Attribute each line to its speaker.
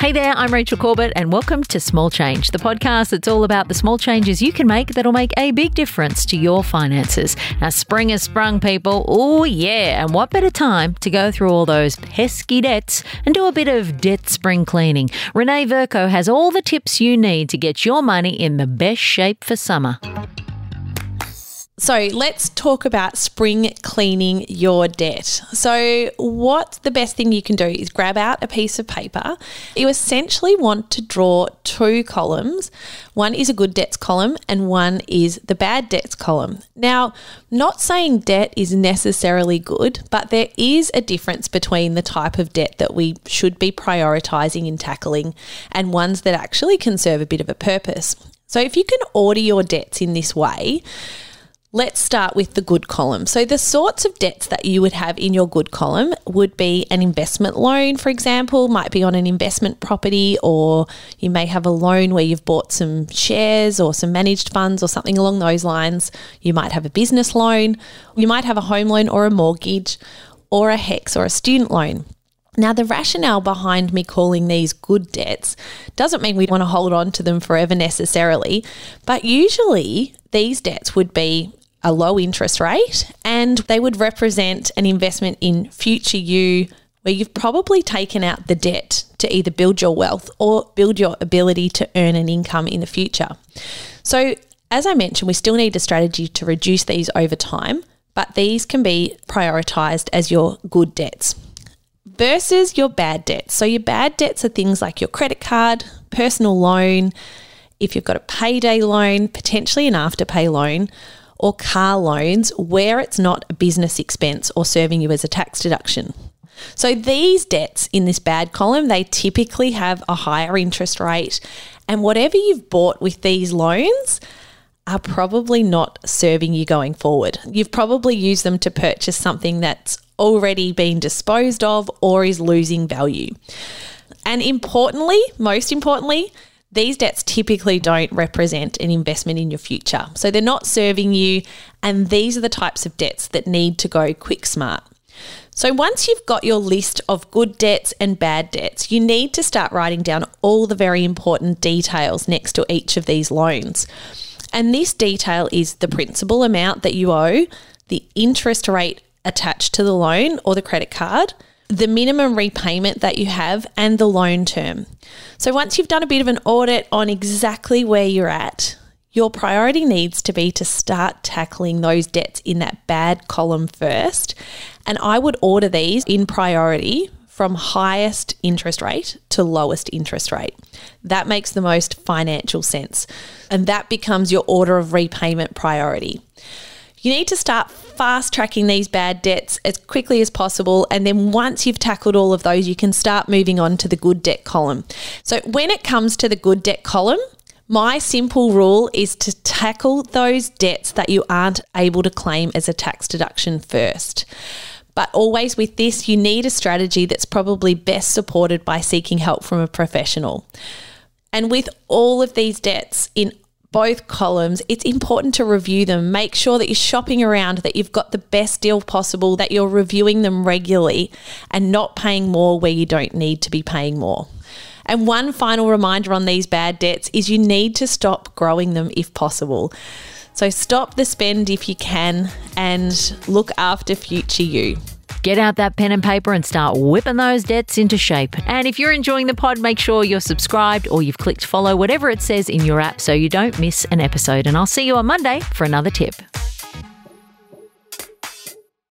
Speaker 1: Hey there, I'm Rachel Corbett, and welcome to Small Change, the podcast that's all about the small changes you can make that'll make a big difference to your finances. Now, spring has sprung, people. Oh, yeah. And what better time to go through all those pesky debts and do a bit of debt spring cleaning? Renee Verco has all the tips you need to get your money in the best shape for summer.
Speaker 2: So let's talk about spring cleaning your debt. So, what the best thing you can do is grab out a piece of paper. You essentially want to draw two columns. One is a good debts column, and one is the bad debts column. Now, not saying debt is necessarily good, but there is a difference between the type of debt that we should be prioritizing and tackling and ones that actually can serve a bit of a purpose. So, if you can order your debts in this way, Let's start with the good column. So, the sorts of debts that you would have in your good column would be an investment loan, for example, might be on an investment property, or you may have a loan where you've bought some shares or some managed funds or something along those lines. You might have a business loan, you might have a home loan or a mortgage, or a HECS or a student loan. Now, the rationale behind me calling these good debts doesn't mean we want to hold on to them forever necessarily, but usually these debts would be a low interest rate and they would represent an investment in future you where you've probably taken out the debt to either build your wealth or build your ability to earn an income in the future. So, as I mentioned, we still need a strategy to reduce these over time, but these can be prioritized as your good debts versus your bad debts. So, your bad debts are things like your credit card, personal loan, if you've got a payday loan, potentially an afterpay loan, or car loans where it's not a business expense or serving you as a tax deduction. So these debts in this bad column, they typically have a higher interest rate, and whatever you've bought with these loans are probably not serving you going forward. You've probably used them to purchase something that's already been disposed of or is losing value. And importantly, most importantly, these debts typically don't represent an investment in your future. So they're not serving you, and these are the types of debts that need to go quick smart. So, once you've got your list of good debts and bad debts, you need to start writing down all the very important details next to each of these loans. And this detail is the principal amount that you owe, the interest rate attached to the loan or the credit card, the minimum repayment that you have, and the loan term. So, once you've done a bit of an audit on exactly where you're at, your priority needs to be to start tackling those debts in that bad column first. And I would order these in priority from highest interest rate to lowest interest rate. That makes the most financial sense. And that becomes your order of repayment priority. You need to start fast tracking these bad debts as quickly as possible. And then once you've tackled all of those, you can start moving on to the good debt column. So when it comes to the good debt column, my simple rule is to tackle those debts that you aren't able to claim as a tax deduction first. But always with this, you need a strategy that's probably best supported by seeking help from a professional. And with all of these debts in both columns, it's important to review them. Make sure that you're shopping around, that you've got the best deal possible, that you're reviewing them regularly and not paying more where you don't need to be paying more. And one final reminder on these bad debts is you need to stop growing them if possible. So stop the spend if you can and look after future you.
Speaker 1: Get out that pen and paper and start whipping those debts into shape. And if you're enjoying the pod, make sure you're subscribed or you've clicked follow, whatever it says in your app, so you don't miss an episode. And I'll see you on Monday for another tip.